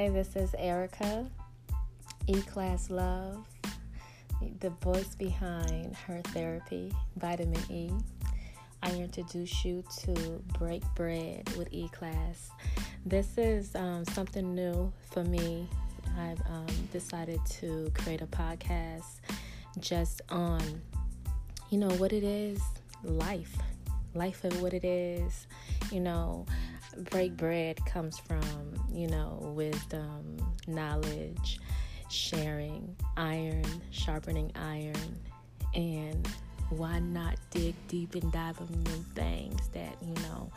Hi, this is Erica, E Class Love, the voice behind her therapy, Vitamin E. I introduce you to Break Bread with E Class. This is um, something new for me. I've um, decided to create a podcast just on, you know, what it is life, life of what it is, you know break bread comes from, you know, wisdom, knowledge, sharing, iron, sharpening iron, and why not dig deep and dive into new things that, you know,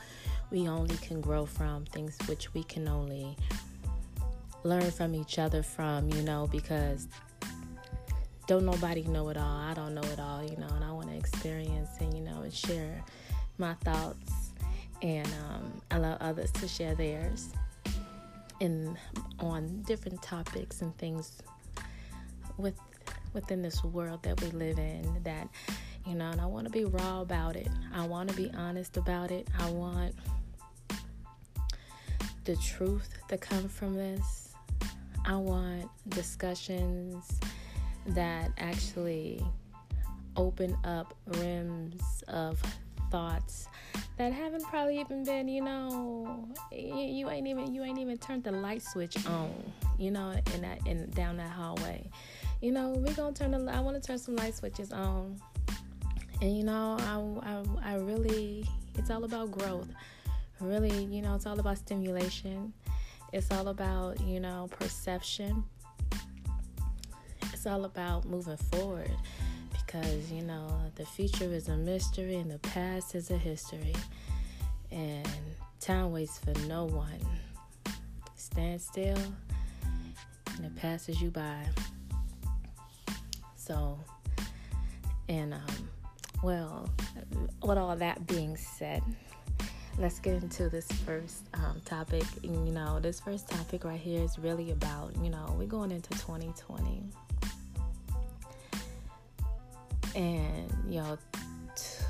we only can grow from, things which we can only learn from each other from, you know, because don't nobody know it all. I don't know it all, you know, and I want to experience and, you know, and share my thoughts and um, allow others to share theirs in on different topics and things with within this world that we live in that you know and I want to be raw about it. I want to be honest about it. I want the truth to come from this. I want discussions that actually open up rims of thoughts that haven't probably even been, you know, you, ain't even you ain't even turned the light switch on, you know, in that in down that hallway. You know, we gonna turn the. I want to turn some light switches on, and you know, I, I I really, it's all about growth. Really, you know, it's all about stimulation. It's all about you know perception. It's all about moving forward because you know the future is a mystery and the past is a history. And time waits for no one. Stand still and it passes you by. So and um well with all that being said let's get into this first um, topic. You know this first topic right here is really about you know we're going into 2020 and know t-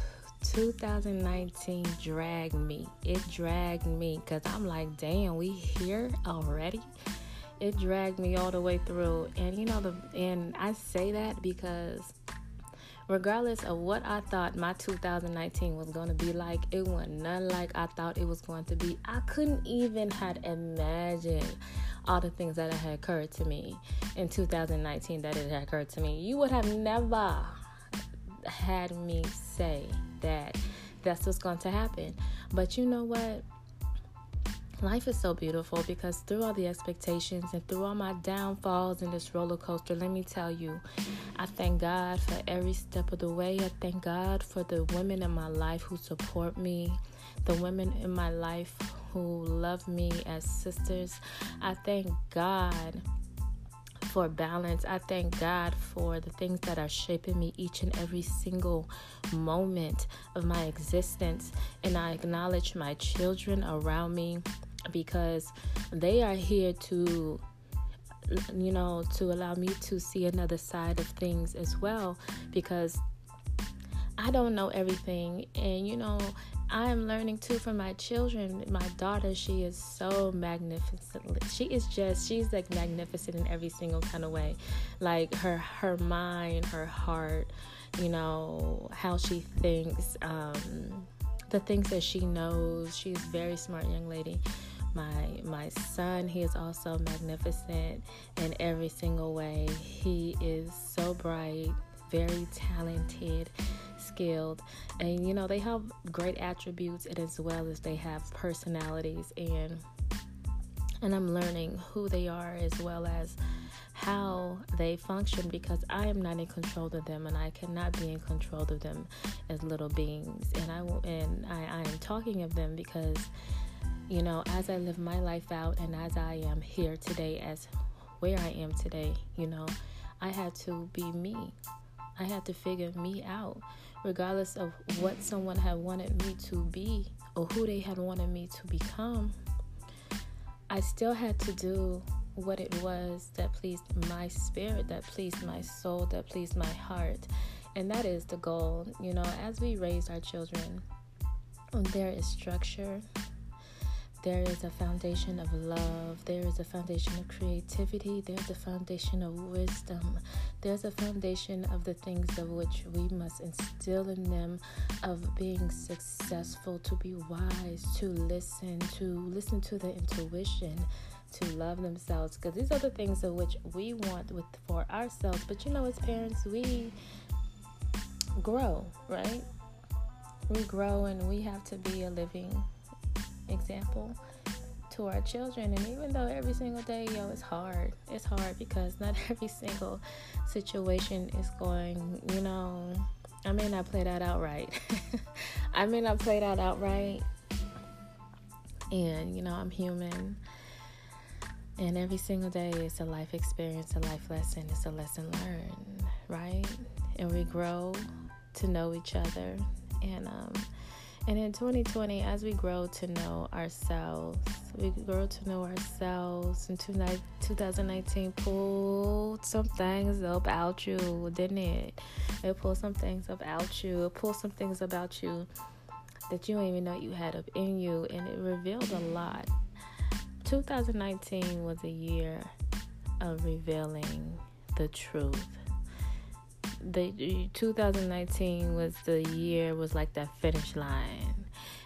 2019 dragged me. It dragged me because i'm like damn we here already? It dragged me all the way through. And you know the and i say that because regardless of what i thought my 2019 was going to be like it was none like i thought it was going to be. I couldn't even had imagined all the things that had occurred to me in 2019 that it had occurred to me. You would have never had me say that that's what's going to happen. But you know what? Life is so beautiful because through all the expectations and through all my downfalls in this roller coaster, let me tell you, I thank God for every step of the way. I thank God for the women in my life who support me, the women in my life who love me as sisters. I thank God for balance. I thank God for the things that are shaping me each and every single moment of my existence. And I acknowledge my children around me because they are here to you know to allow me to see another side of things as well because I don't know everything and you know I am learning too from my children. My daughter, she is so magnificent. She is just, she's like magnificent in every single kind of way. Like her, her mind, her heart, you know, how she thinks, um, the things that she knows. She's very smart young lady. My my son, he is also magnificent in every single way. He is so bright, very talented skilled and you know they have great attributes and as well as they have personalities and and I'm learning who they are as well as how they function because I am not in control of them and I cannot be in control of them as little beings. And I will, and I, I am talking of them because you know as I live my life out and as I am here today as where I am today you know I had to be me I had to figure me out regardless of what someone had wanted me to be or who they had wanted me to become, I still had to do what it was that pleased my spirit, that pleased my soul, that pleased my heart. And that is the goal. You know, as we raise our children, there is structure, there is a foundation of love. There is a foundation of creativity. There's a foundation of wisdom. There's a foundation of the things of which we must instill in them of being successful, to be wise, to listen, to listen to the intuition, to love themselves. Because these are the things of which we want with for ourselves. But you know, as parents, we grow, right? We grow and we have to be a living example to our children. And even though every single day, yo, it's hard. It's hard because not every single situation is going, you know, I may not play that out right. I may not play that out right. And, you know, I'm human. And every single day is a life experience, a life lesson, it's a lesson learned, right? And we grow to know each other. And um and in 2020, as we grow to know ourselves, we grow to know ourselves. In 2019, pulled some things up out you, didn't it? It pulled some things up out you. It pulled some things about you that you didn't even know you had up in you, and it revealed a lot. 2019 was a year of revealing the truth the 2019 was the year was like that finish line.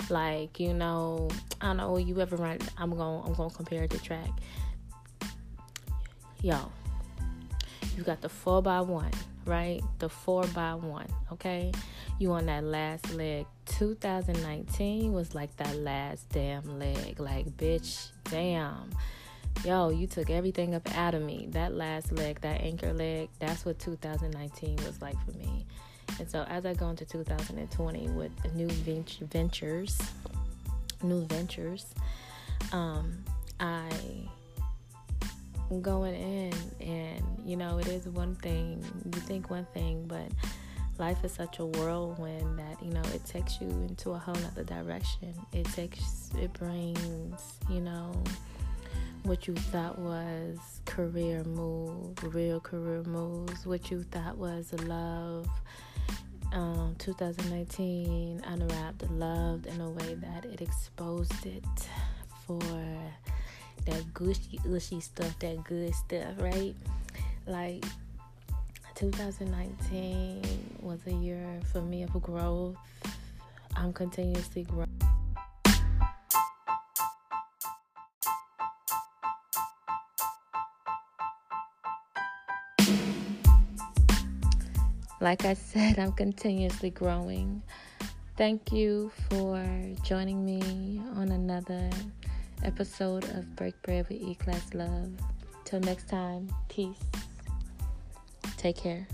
Like you know i don't know you ever run i'm gonna i'm gonna compare it to track. Yo you got the four by one right? The four by one okay? You on that last leg. 2019 was like that last damn leg. Like bitch damn yo, you took everything up out of me. That last leg, that anchor leg, that's what 2019 was like for me. And so as I go into 2020 with new ventures, new ventures, um, I going in and you know it is one thing you think one thing but life is such a whirlwind that you know it takes you into a whole other direction it takes it brings you know what you thought was career move, real career moves, what you thought was love. Um, 2019 unwrapped loved in a way that it exposed it for that gushy, gushy stuff, that good stuff, right? Like 2019 was a year for me of growth. I'm continuously growing. Like I said, I'm continuously growing. Thank you for joining me on another episode of Break Bread with E Class Love. Till next time, peace. Take care.